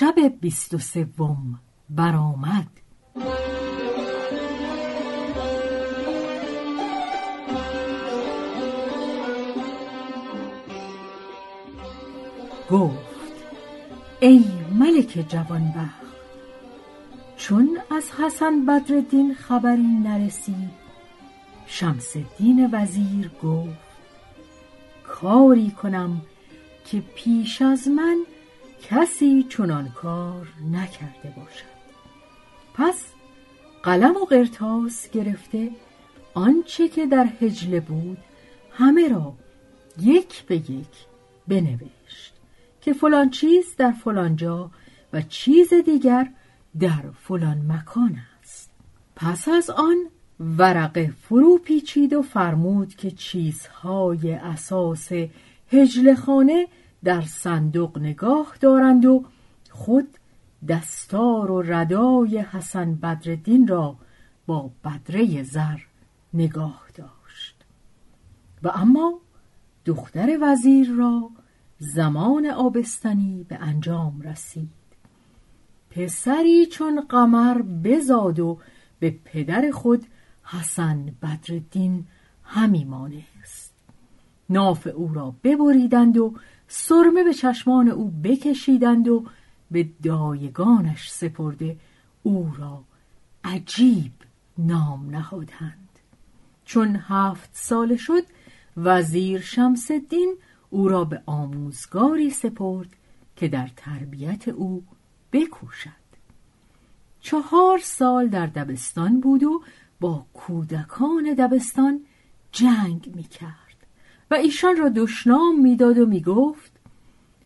شب بیست و سوم برآمد. گفت ای ملک جوانبخت چون از حسن بدردین خبری نرسید شمس الدین وزیر گفت کاری کنم که پیش از من کسی چنان کار نکرده باشد. پس قلم و قرتاس گرفته آنچه که در هجله بود همه را یک به یک بنوشت که فلان چیز در فلان جا و چیز دیگر در فلان مکان است. پس از آن ورقه فرو پیچید و فرمود که چیزهای اساس هجله خانه در صندوق نگاه دارند و خود دستار و ردای حسن بدردین را با بدره زر نگاه داشت. و اما دختر وزیر را زمان آبستنی به انجام رسید. پسری چون قمر بزاد و به پدر خود حسن بدردین همی مانست. ناف او را ببریدند و سرمه به چشمان او بکشیدند و به دایگانش سپرده او را عجیب نام نهادند. چون هفت ساله شد وزیر شمس الدین او را به آموزگاری سپرد که در تربیت او بکوشد. چهار سال در دبستان بود و با کودکان دبستان جنگ می‌کرد. و ایشان را دشنام می‌داد و می‌گفت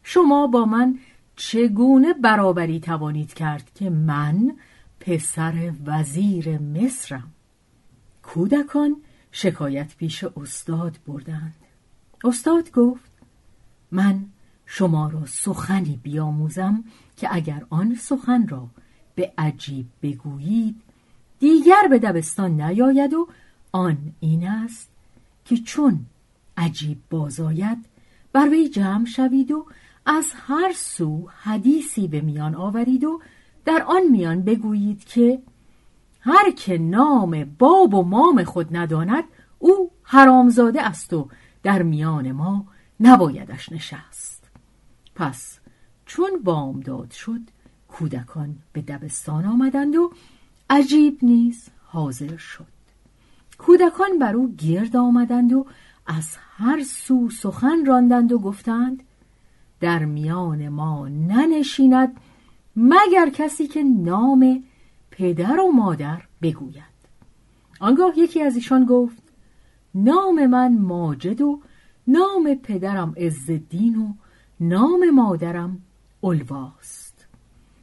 شما با من چگونه برابری توانید کرد که من پسر وزیر مصرم؟ کودکان شکایت پیش استاد بردند. استاد گفت من شما را سخنی بیاموزم که اگر آن سخن را به عجیب بگویید دیگر به دبستان نیاید و آن این است که چون عجیب بازاید بر وی جمع شوید و از هر سو حدیثی به میان آورید و در آن میان بگویید که هر که نام باب و مام خود نداند او حرامزاده است و در میان ما نبایدش نشست. پس چون بامداد شد کودکان به دبستان آمدند و عجیب نیز حاضر شد. کودکان بر او گرد آمدند و از هر سو سخن راندند و گفتند در میان ما ننشیند مگر کسی که نام پدر و مادر بگوید. آنگاه یکی از ایشان گفت نام من ماجد و نام پدرم عزالدین و نام مادرم الواست.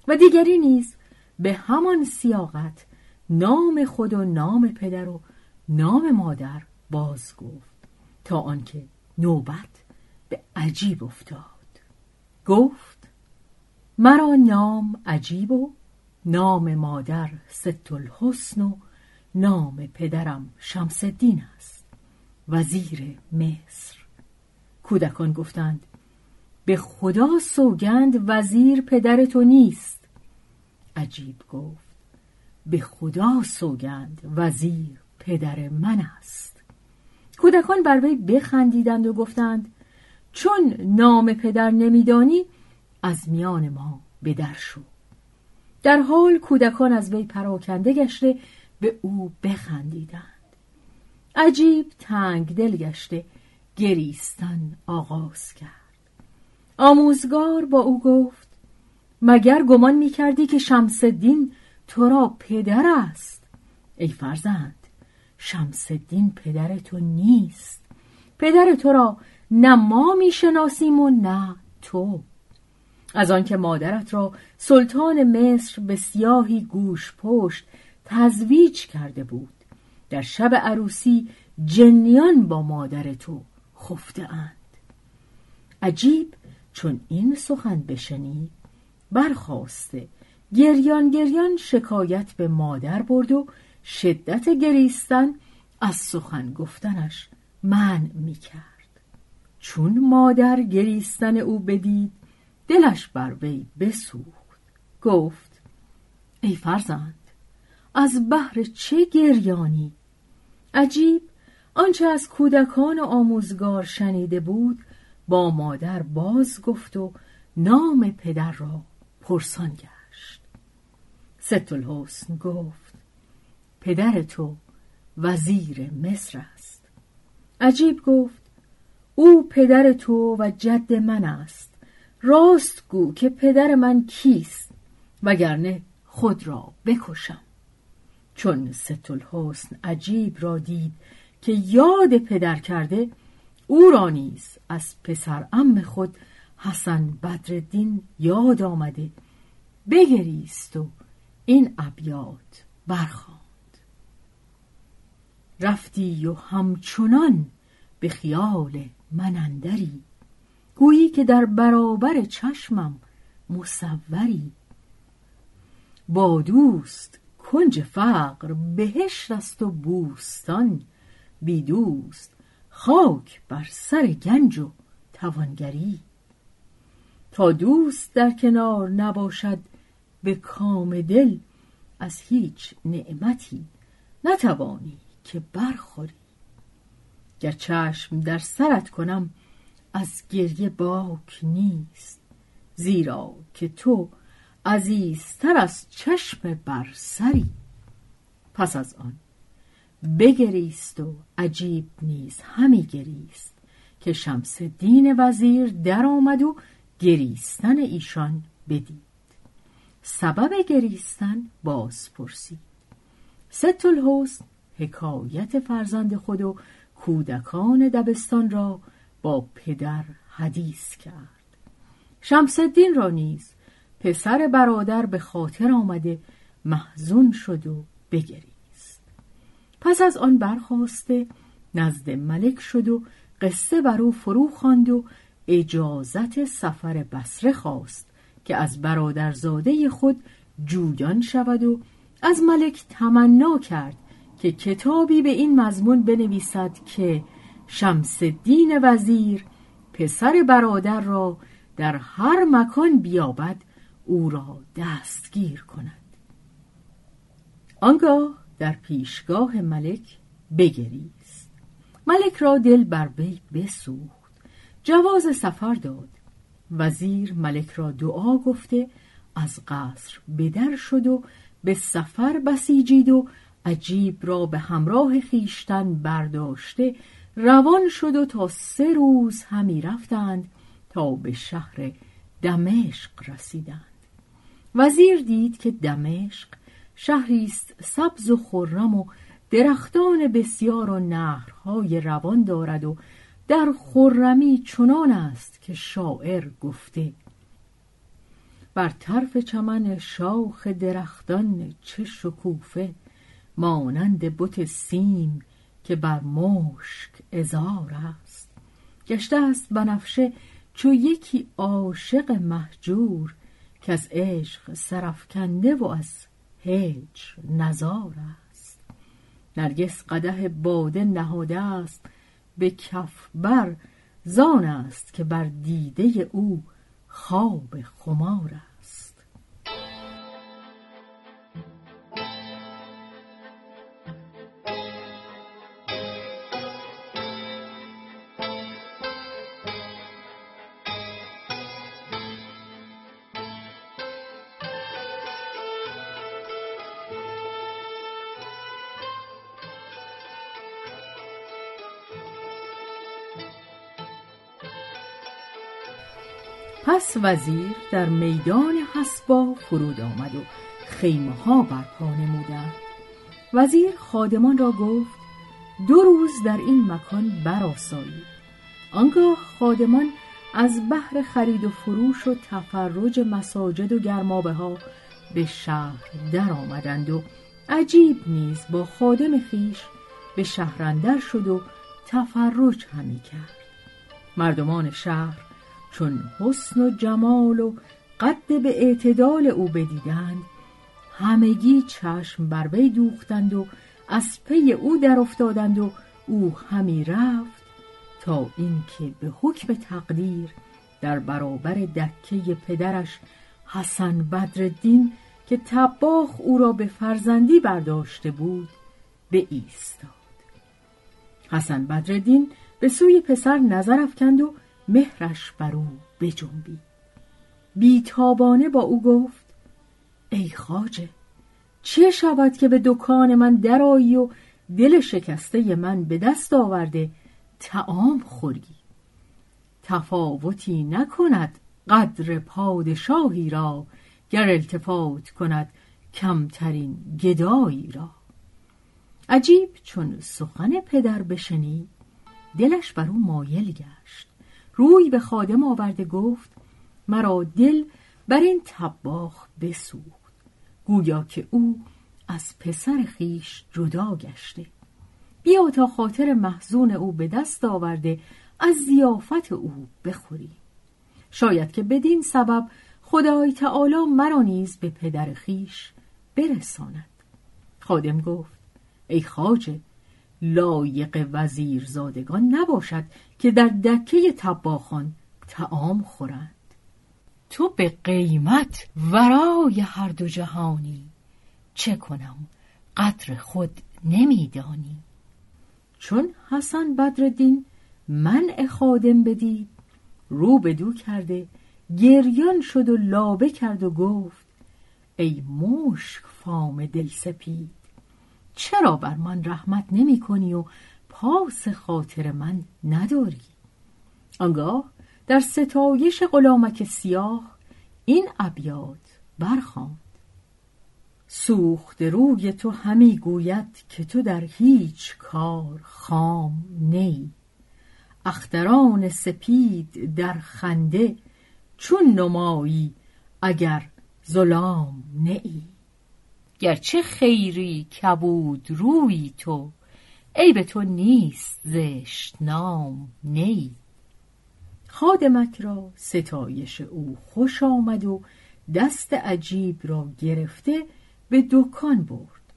و دیگری نیز به همان سیاقت نام خود و نام پدر و نام مادر باز گفت تا آنکه نوبت به عجیب افتاد. گفت مرا نام عجیب و نام مادر ست الحسن و نام پدرم شمس الدین است وزیر مصر. کودکان گفتند به خدا سوگند وزیر پدر تو نیست. عجیب گفت به خدا سوگند وزیر پدر من است. کودکان بر وی بخندیدند و گفتند چون نام پدر نمیدانی از میان ما به در شو. در حال کودکان از وی پراکنده گشته به او بخندیدند. عجیب تنگ دل گشته گریستن آغاز کرد. آموزگار با او گفت مگر گمان می کردی که شمس الدین تو را پدر است؟ ای فرزند شمس پدر تو نیست. پدر تو را نه ما می‌شناسیم و نه تو. از آنکه مادرت را سلطان مصر به سیاهی گوش پشت تزویج کرده بود در شب عروسی جنیان با مادر تو خفته اند. عجیب چون این سخن بشنید برخواسته گریان گریان شکایت به مادر برد و شدت گریستن از سخن گفتنش من می کرد. چون مادر گریستن او بدید دلش بر وی بسوخت. گفت ای فرزند از بحر چه گریانی؟ عجیب آنچه از کودکان و آموزگار شنیده بود با مادر باز گفت و نام پدر را پرسان گشت. ست الحسن گفت پدر تو وزیر مصر است. عجیب گفت او پدر تو و جد من است. راست گو که پدر من کیست وگرنه خود را بکشم. چون ست الحسن عجیب را دید که یاد پدر کرده او را نیز از پسر ام خود حسن بدردین یاد آمده بگریست و این ابیات برخواند رفتی و همچنان به خیال منندری گویی که در برابر چشمم مصوری. با دوست کنج فقر بهشت است و بوستان. بی دوست خاک بر سر گنج و توانگری. تا دوست در کنار نباشد به کام دل از هیچ نعمتی نتوانی که برخوری. گر چشم در سرت کنم از گریه باک نیست. زیرا که تو عزیزتر از چشم بر سری. پس از آن بگریست و عجیب نیز همی گریست که شمس دین وزیر در آمد و گریستن ایشان بدید. سبب گریستن باز پرسید ست الحسن حکایت فرزند خود و کودکان دبستان را با پدر حدیث کرد. شمس الدین را نیز پسر برادر به خاطر آمده محزون شد و بگریست. پس از آن برخواسته نزد ملک شد و قصه بر او فرو خواند و اجازت سفر بسره خواست که از برادرزاده خود جویان شود و از ملک تمنا کرد که کتابی به این مضمون بنویسد که شمس دین وزیر پسر برادر را در هر مکان بیابد او را دستگیر کند. آنگاه در پیشگاه ملک بگریست. ملک را دل بر وی بسوخت. جواز سفر داد. وزیر ملک را دعا گفته از قصر بدر شد و به سفر بسیجید و عجیب را به همراه خیشتن برداشته روان شد و تا سه روز همی رفتند تا به شهر دمشق رسیدند. وزیر دید که دمشق شهری است سبز و خرم و درختان بسیار و نهرهای روان دارد و در خرمی چنان است که شاعر گفته بر طرف چمن شاخ درختان چه شکوفه؟ مانند بت سیم که بر مشک ازار است. گشته است بنفشه چو یکی عاشق مهجور که از عشق سرفکنده و از هجر نزار است. نرگس قده باده نهاده است به کف بر زان است که بر دیده او خواب خمار است پس وزیر در میدان حسبا فرود آمد و خیمه ها برپا نمودند. وزیر خادمان را گفت دو روز در این مکان براسایید آنگاه خادمان از بحر خرید و فروش و تفرج مساجد و گرمابه ها به شهر در آمدند و عجیب نیز با خادم خیش به شهرندر شد و تفرج همی کرد. مردمان شهر چون حسن و جمال و قد به اعتدال او بدیدند همگی چشم بر وی دوختند و از پی او در افتادند و او همی رفت تا اینکه به حکم تقدیر در برابر دکه پدرش حسن بدرالدین که تباخ او را به فرزندی برداشته بود به ایستاد. حسن بدرالدین به سوی پسر نظر افکند و مهرش بر او بجنبید بیتابانه با او گفت ای خاجه چه شود که به دکان من درایی و دل شکسته من به دست آورده تعام خوری؟ تفاوتی نکند قدر پادشاهی را گر التفات کند کمترین گدایی را. عجیب چون سخن پدر بشنید دلش بر او مایل گشت. روی به خادم آورده گفت مرا دل بر این تباخ بسوخت. گویا که او از پسر خیش جدا گشته. بیا تا خاطر محزون او به دست آورده از زیافت او بخوری. شاید که بدین سبب خدای تعالی مرا نیز به پدر خیش برساند. خادم گفت ای خاجه لایق وزیر زادگان نباشد که در دکه تباخان تعام خورند. تو به قیمت ورای هر دو جهانی. چه کنم؟ قدر خود نمیدانی. چون حسن بدردین منع خادم بدید رو به دو کرده گریان شد و لابه کرد و گفت ای مشک فام دل سپید چرا بر من رحمت نمی کنی و پاس خاطر من نداری؟ آنگاه در ستایش غلامک سیاه این ابیات برخواند سوخت روی تو همی گوید که تو در هیچ کار خام نی. اختران سپید در خنده چون نمایی اگر ظلام نی. گرچه خیری کبود روی تو ای به تو نیست زشت نام نی. خادمک را ستایش او خوش آمد و دست عجیب را گرفته به دکان برد.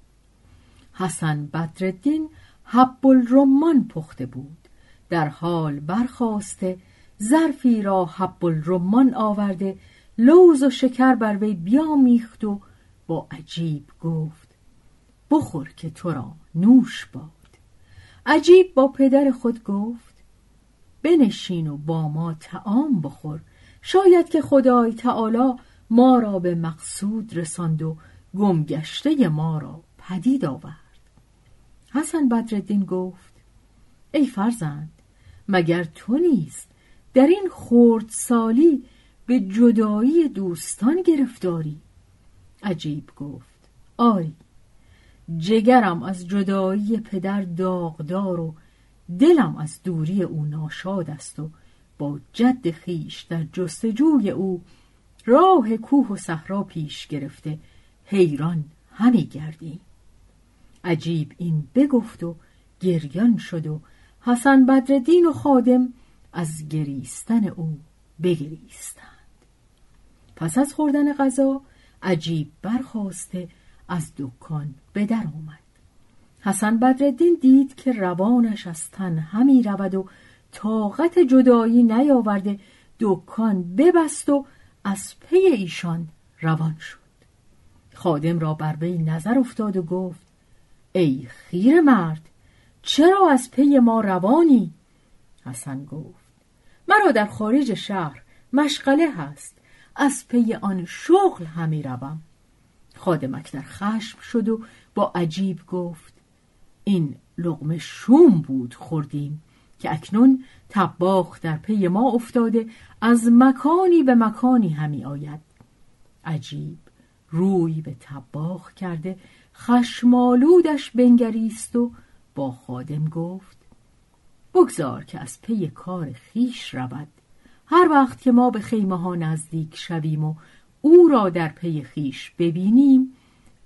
حسن بدردین حب الرمان پخته بود. در حال برخواسته ظرفی را حب الرمان آورده لوز و شکر بر وی بیامیخت و با عجیب گفت بخور که تو را نوش باد. عجیب با پدر خود گفت بنشین و با ما تعام بخور. شاید که خدای تعالی ما را به مقصود رساند و گمگشته ما را پدید آورد. حسن بدردین گفت ای فرزند مگر تو نیست در این خورد سالی به جدایی دوستان گرفتاری؟ عجیب گفت. آری جگرم از جدایی پدر داغدار و دلم از دوری او ناشاد است و با جد خیش در جستجوی او راه کوه و صحرا پیش گرفته حیران همی گردی. عجیب این بگفت و گریان شد و حسن بدردین و خادم از گریستن او بگریستند. پس از خوردن غذا عجیب برخواسته از دکان به در آمد. حسن بدردین دید که روانش از تن همی رود و طاقت جدایی نیاورده دکان ببست و از پی ایشان روان شد. خادم را بر وی نظر افتاد و گفت ای خیر مرد چرا از پی ما روانی؟ حسن گفت مرا در خارج شهر مشغله هست. از پی آن شغل همی روم. خادمک در خشم شد و با عجیب گفت این لقمه شوم بود خوردیم که اکنون طباخ در پی ما افتاده از مکانی به مکانی همی آید. عجیب روی به طباخ کرده خشم‌آلودش بنگریست و با خادم گفت بگذار که از پی کار خویش رود. هر وقت که ما به خیمه ها نزدیک شویم و او را در پی خویش ببینیم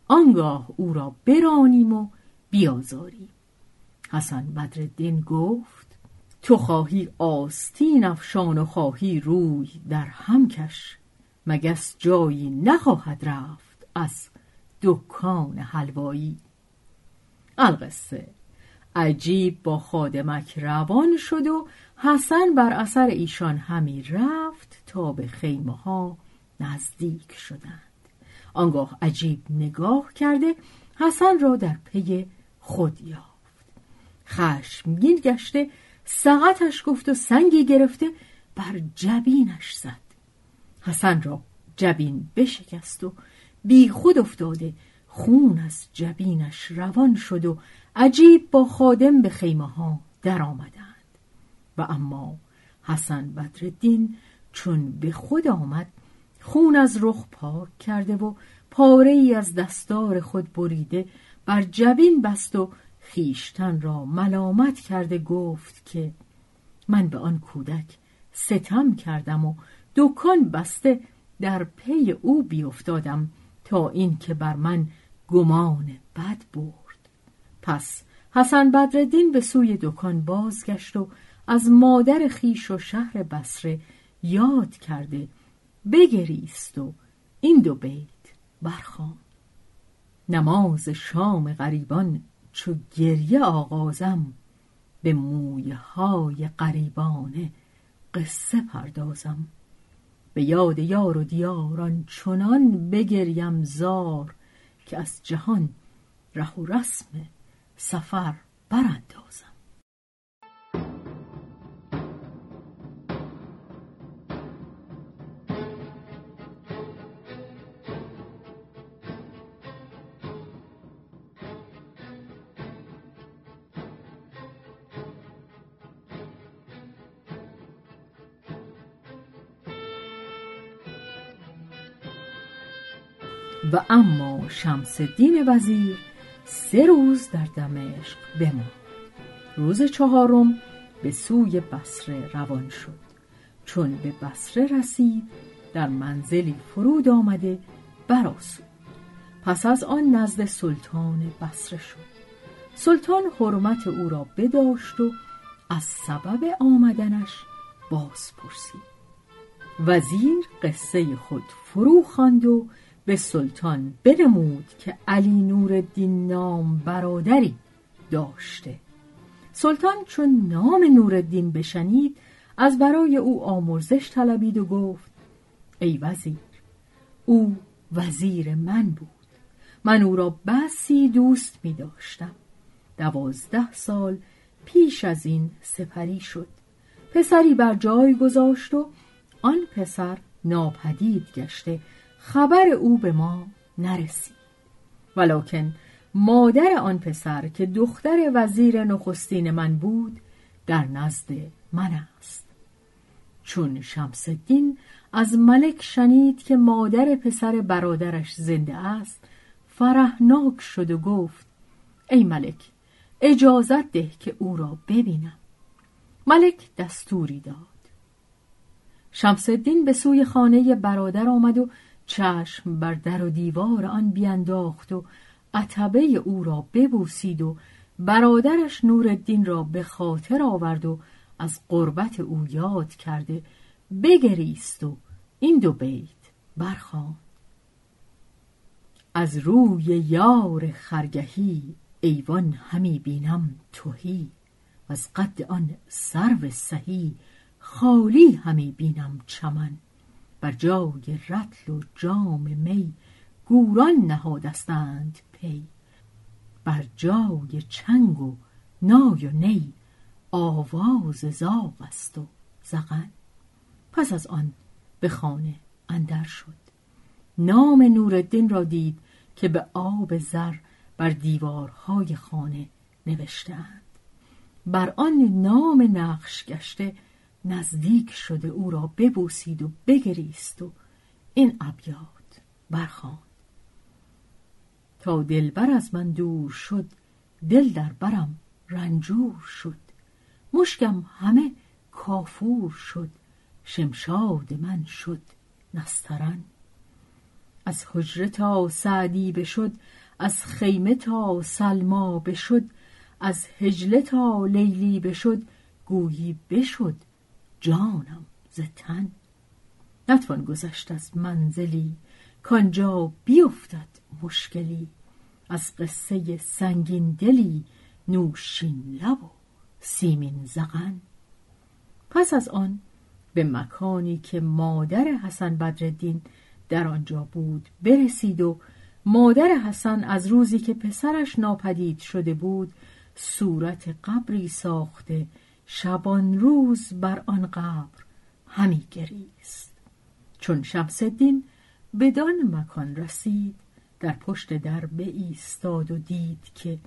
آنگاه او را برانیم و بیازاریم. حسن بدرالدین گفت تو خواهی آستین افشان و خواهی روی در همکش مگس جایی نخواهد رفت از دکان حلوایی. القصه عجیب با خادمک روان شد و حسن بر اثر ایشان همی رفت تا به خیمه ها نزدیک شدند. آنگاه عجیب نگاه کرده حسن را در پی خود یافت. خشمگین گشته سقطش گفت و سنگی گرفته بر جبینش زد. حسن را جبین بشکست و بی خود افتاده خون از جبینش روان شد و عجیب با خادم به خیمه ها در آمدند و اما حسن بدردین چون به خود آمد خون از رخ پاک کرده و پاره ای از دستار خود بریده بر جبین بست و خیشتن را ملامت کرده گفت که من به آن کودک ستم کردم و دکان بسته در پی او بیافتادم تا اینکه بر من گمان بد برد پس حسن بدردین به سوی دکان بازگشت و از مادر خیش و شهر بسره یاد کرده بگریست و این دو بیت برخوان. نماز شام غریبان چو گریه آغازم به مویه های غریبانه قصه پردازم. به یاد یار و دیاران چنان بگریم زار که از جهان ره و رسم سفر براندازم و اما شمس دین وزیر سه روز در دمشق بماند. روز چهارم به سوی بسره روان شد. چون به بسره رسید در منزلی فرود آمده براسود پس از آن نزد سلطان بسره شد. سلطان حرمت او را بداشت و از سبب آمدنش باز پرسید وزیر قصه خود فرو خواند و به سلطان بنمود که علی نورالدین نام برادری داشته. سلطان چون نام نورالدین بشنید از برای او آمرزش طلبید و گفت ای وزیر او وزیر من بود. من او را بسی دوست می داشتم. دوازده سال پیش از این سپری شد. پسری بر جای گذاشت و آن پسر ناپدید گشته خبر او به ما نرسید. ولکن مادر آن پسر که دختر وزیر نخستین من بود در نزد من است. چون شمس الدین از ملک شنید که مادر پسر برادرش زنده است فرهناک شد و گفت ای ملک اجازت ده که او را ببینم. ملک دستوری داد. شمس الدین به سوی خانه برادر آمد و چشم بر در و دیوار آن بینداخت و عتبه او را ببوسید و برادرش نورالدین را به خاطر آورد و از قربت او یاد کرده بگریست و این دو بیت برخواند. از روی یار خرگهی ایوان همی بینم توهی از قد آن سرو سهی خالی همی بینم چمن. بر جای رتل و جام می گوران نهادستند پی. بر جای چنگ و نای و نی آواز زاغ است و زغن. پس از آن به خانه اندر شد. نام نورالدین را دید که به آب زر بر دیوارهای خانه نوشتهاند بر آن نام نقش گشته نزدیک شده او را ببوسید و بگریست و این ابیات برخواند تا دلبر از من دور شد دل در برم رنجور شد. مشکم همه کافور شد شمشاد من شد نسترن. از حجره تا سعدی بشد از خیمه تا سلما بشد از هجله تا لیلی بشد گویی بشد جانم ز تن. نتوان گذشت از منزلی کانجا بیفتد مشکلی. از قصه سنگین دلی نوشین لب و سیمین زغن. پس از آن به مکانی که مادر حسن بدرالدین در آنجا بود برسید و مادر حسن از روزی که پسرش ناپدید شده بود صورت قبری ساخته شبان روز بر آن قبر همی گریست. چون شمس الدین بدان مکان رسید در پشت در ایستاد و دید که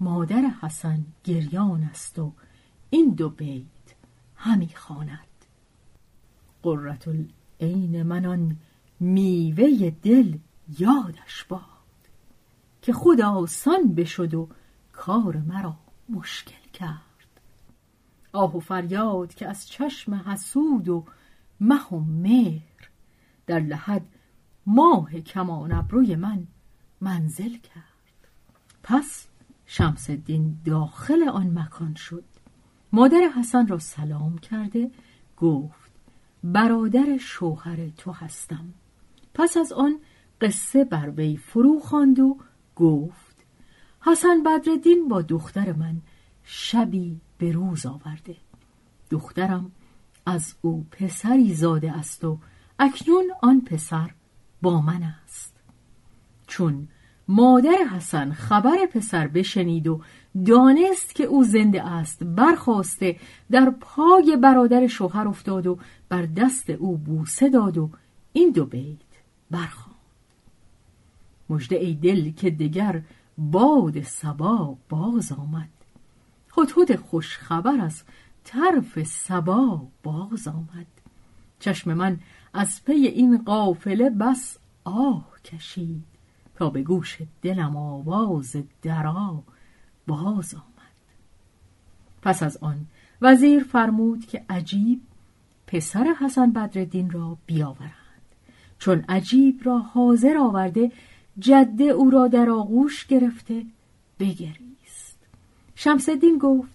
مادر حسن گریان است و این دو بیت همی خواند. قرة العین من آن میوه دل یادش باد که خود آسان بشد و کار مرا مشکل کرد. آه و فریاد که از چشم حسود و مه و مهر. در لحد ماه کمان ابروی من منزل کرد. پس شمس الدین داخل آن مکان شد. مادر حسن را سلام کرده گفت برادر شوهر تو هستم. پس از آن قصه بر وی فرو خواند و گفت حسن بدردین با دختر من شبی به روز آورده. دخترم از او پسری زاده است و اکنون آن پسر با من است. چون مادر حسن خبر پسر بشنید و دانست که او زنده است برخواسته در پای برادر شوهر افتاد و بر دست او بوسه داد و این دو بیت برخواند. مژده ای دل که دگر باد سبا باز آمد. هدهد خوش خبر از طرف سبا باز آمد. چشم من از پی این قافله بس آه کشید تا به گوش دلم آواز درا باز آمد. پس از آن وزیر فرمود که عجیب پسر حسن بدردین را بیاورند. چون عجیب را حاضر آورده جده او را در آغوش گرفته بگریست. شمسدین گفت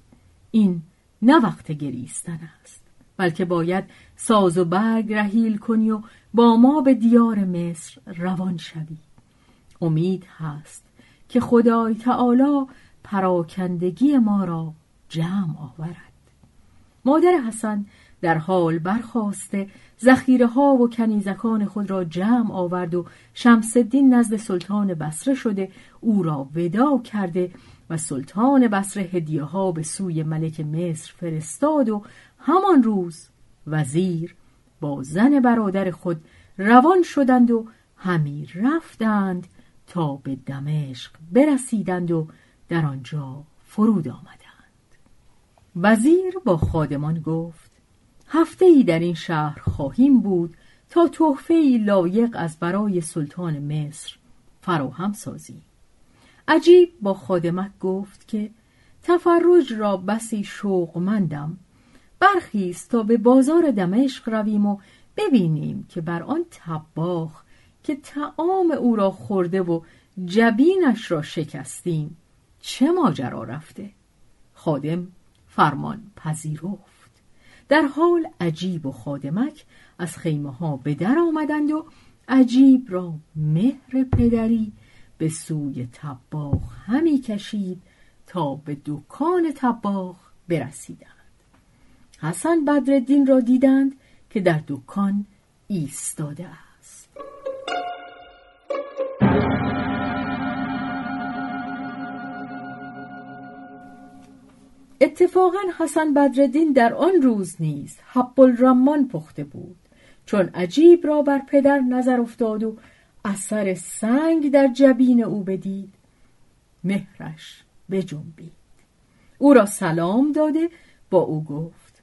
این نه وقت گریستن است بلکه باید ساز و برگ رحیل کنی و با ما به دیار مصر روان شوی. امید هست که خدای تعالی پراکندگی ما را جمع آورد. مادر حسن در حال برخواسته زخیره ها و کنیزکان خود را جمع آورد و شمسدین نزد سلطان بسره شده او را ودا کرده و سلطان بسره هدیه ها به سوی ملک مصر فرستاد و همان روز وزیر با زن برادر خود روان شدند و همی رفتند تا به دمشق برسیدند و در آنجا فرود آمدند. وزیر با خادمان گفت هفته ای در این شهر خواهیم بود تا تحفه ای لایق از برای سلطان مصر فراهم سازی عجیب با خادمت گفت که تفرج را بسی شوقمندم. برخیست تا به بازار دمشق رویم و ببینیم که بر آن تباخ که تعام او را خورده و جبینش را شکستیم چه ماجرا رفته؟ خادم فرمان پذیرفت. در حال عجیب و خادمک از خیمه ها به در آمدند و عجیب را مهر پدری به سوی تباخ همی کشید تا به دکان تباخ برسیدند. حسن بدردین را دیدند که در دکان ایستاده است. اتفاقا حسن بدردین در آن روز نیز حب الرمان پخته بود چون عجیب را بر پدر نظر افتاد و اثر سنگ در جبین او بدید. مهرش بجنبید. او را سلام داده با او گفت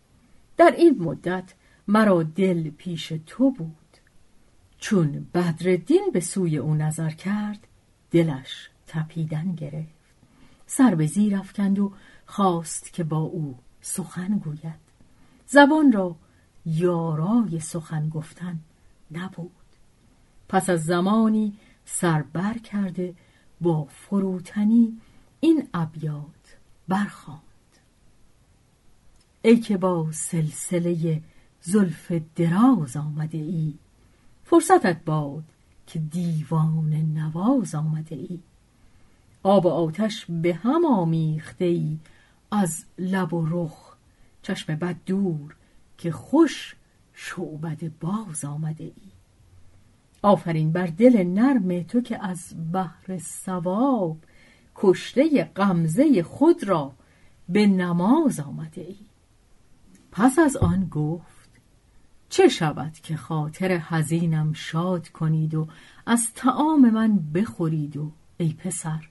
در این مدت مرا دل پیش تو بود. چون بدردین به سوی او نظر کرد دلش تپیدن گرفت. سر به زیر افکند و خواست که با او سخن گوید. زبان را یارای سخن گفتن نبود. پس از زمانی سر بر کرده با فروتنی این ابیات برخواند ای که با سلسله زلف دراز آمده ای فرصتت باد که دیوان نواز آمده ای. آب و آتش به هم آمیخته ای از لب و رخ چشم بد دور که خوش شعبد باز آمده ای. آفرین بر دل نرم تو که از بحر سواب کشته غمزه خود را به نماز آمده ای. پس از آن گفت چه شود که خاطر حزینم شاد کنید و از تعام من بخورید و ای پسر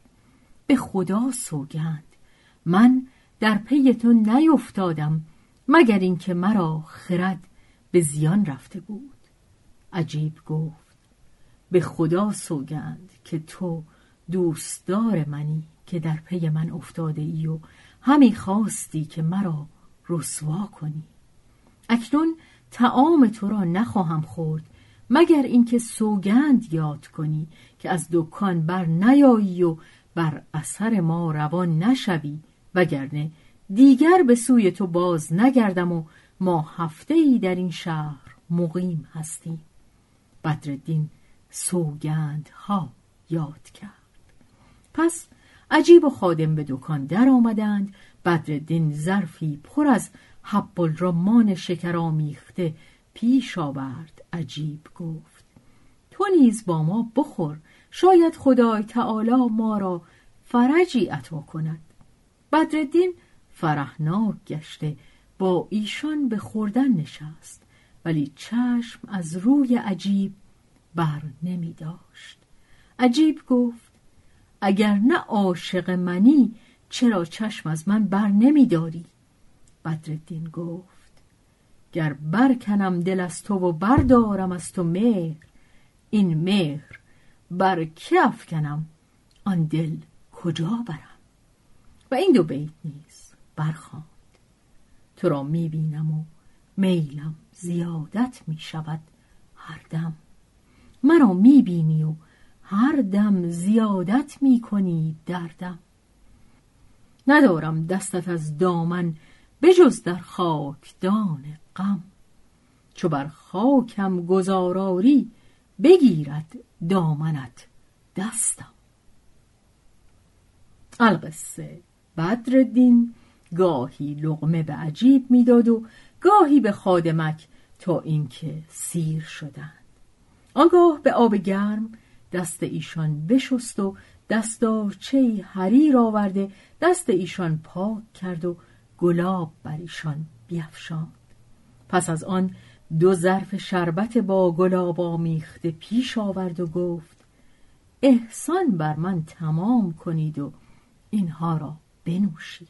به خدا سوگند. من در پی تو نیفتادم مگر اینکه مرا خرد به زیان رفته بود. عجیب گفت به خدا سوگند که تو دوستدار منی که در پی من افتاده ای و همی خواستی که مرا رسوا کنی. اکنون تعام تو را نخواهم خورد مگر اینکه سوگند یاد کنی که از دکان بر نیایی و بر اثر ما روان نشوی وگرنه دیگر به سوی تو باز نگردم و ما هفته ای در این شهر مقیم هستیم. بدردین سوگند ها یاد کرد. پس عجیب و خادم به دکان در آمدند. بدردین ظرفی پر از حب الرمان شکر آمیخته پیش آورد. عجیب گفت تو نیز با ما بخور. شاید خدای تعالی ما را فرجی عطا کند. بدردین فرحناک گشته با ایشان به خوردن نشست. ولی چشم از روی عجیب بر نمی داشت. عجیب گفت اگر نه عاشق منی چرا چشم از من بر نمی داری؟ بدردین گفت گر برکنم دل از تو و بردارم از تو مهر این مهر بر که افکنم؟ آن دل کجا برم؟ و این دو بیت نیز برخواند. تو را می‌بینم و میلم زیادت می‌شود هر دم. مرا می‌بینی و هر دم زیادت می‌کنی دردم ندارم دستت از دامن بجز در خاکدان غم. چو بر خاکم گذاراری بگیرد دامنت دستم. القصه بدردین گاهی لغمه به عجیب می‌داد و گاهی به خادمک تا اینکه سیر شدند. آنگاه به آب گرم دست ایشان بشست و دستارچه حریر آورده دست ایشان پاک کرد و گلاب بر ایشان بیفشاند. پس از آن دو ظرف شربت با گلاب آمیخته پیش آورد و گفت احسان بر من تمام کنید و اینها را بنوشید.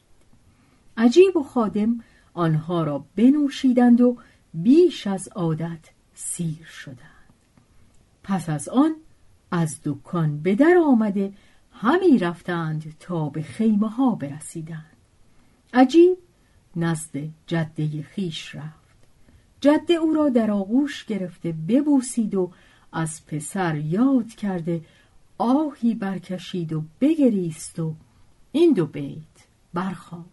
عجیب و خادم آنها را بنوشیدند و بیش از عادت سیر شدند. پس از آن از دکان به در آمده همی رفتند تا به خیمه ها برسیدند. عجیب نزد جده خیش رفت. جده او را در آغوش گرفته ببوسید و از پسر یاد کرده آهی برکشید و بگریست و این دو بیت برخواند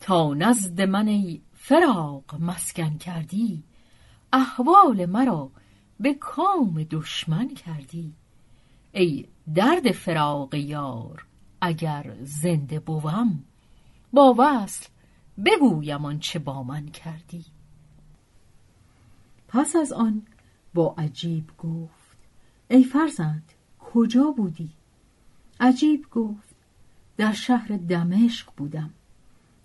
تا نزد من ای فراق مسکن کردی احوال مرا به کام دشمن کردی. ای درد فراق یار اگر زنده بوم با وصل بگویم آنچه با من کردی. پس از آن با عجیب گفت ای فرزند کجا بودی؟ عجیب گفت در شهر دمشق بودم.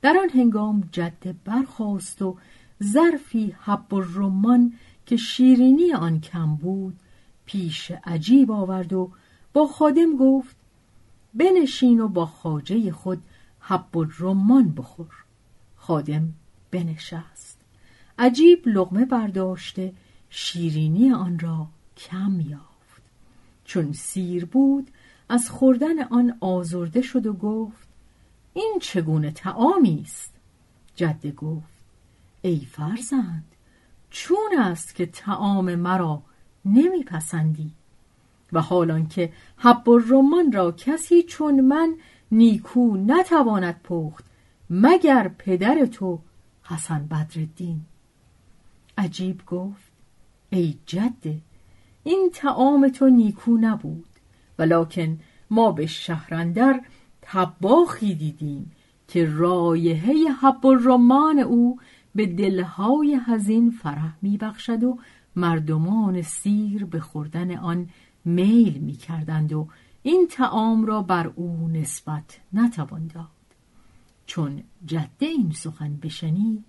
در آن هنگام جده برخاست و ظرفی حب و رمان که شیرینی آن کم بود پیش عجیب آورد و با خادم گفت بنشین و با خاجه خود حب رمان بخور. خادم بنشست. عجیب لغمه برداشته شیرینی آن را کم یافت. چون سیر بود از خوردن آن آزرده شد و گفت این چگونه تعامی است؟ جده گفت ای فرزند چون است که تعام مرا نمیپسندی. و حالان که حب رمان را کسی چون من نیکو نتواند پخت مگر پدر تو حسن بدرالدین. عجیب گفت ای جده این تعام تو نیکو نبود ولکن ما به شهرندر تباخی دیدیم که رایحه حب رمان او به دلهای هزین فرح میبخشد و مردمان سیر به خوردن آن میل می‌کردند و این تعام را بر او نسبت نتوان داد. چون جده این سخن بشنید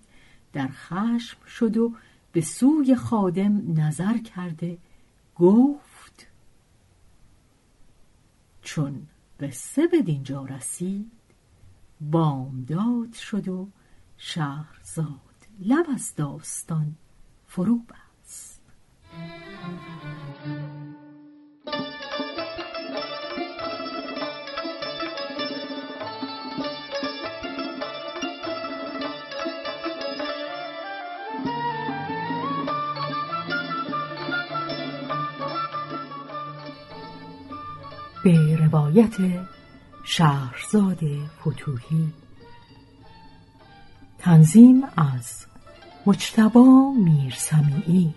در خشم شد و به سوی خادم نظر کرده گفت چون قصه به دینجا رسید بامداد شد و شهرزاد لب از داستان فرو بست. به روایت شهرزاد فتوهی تنظیم از مجتبا میرسمیعی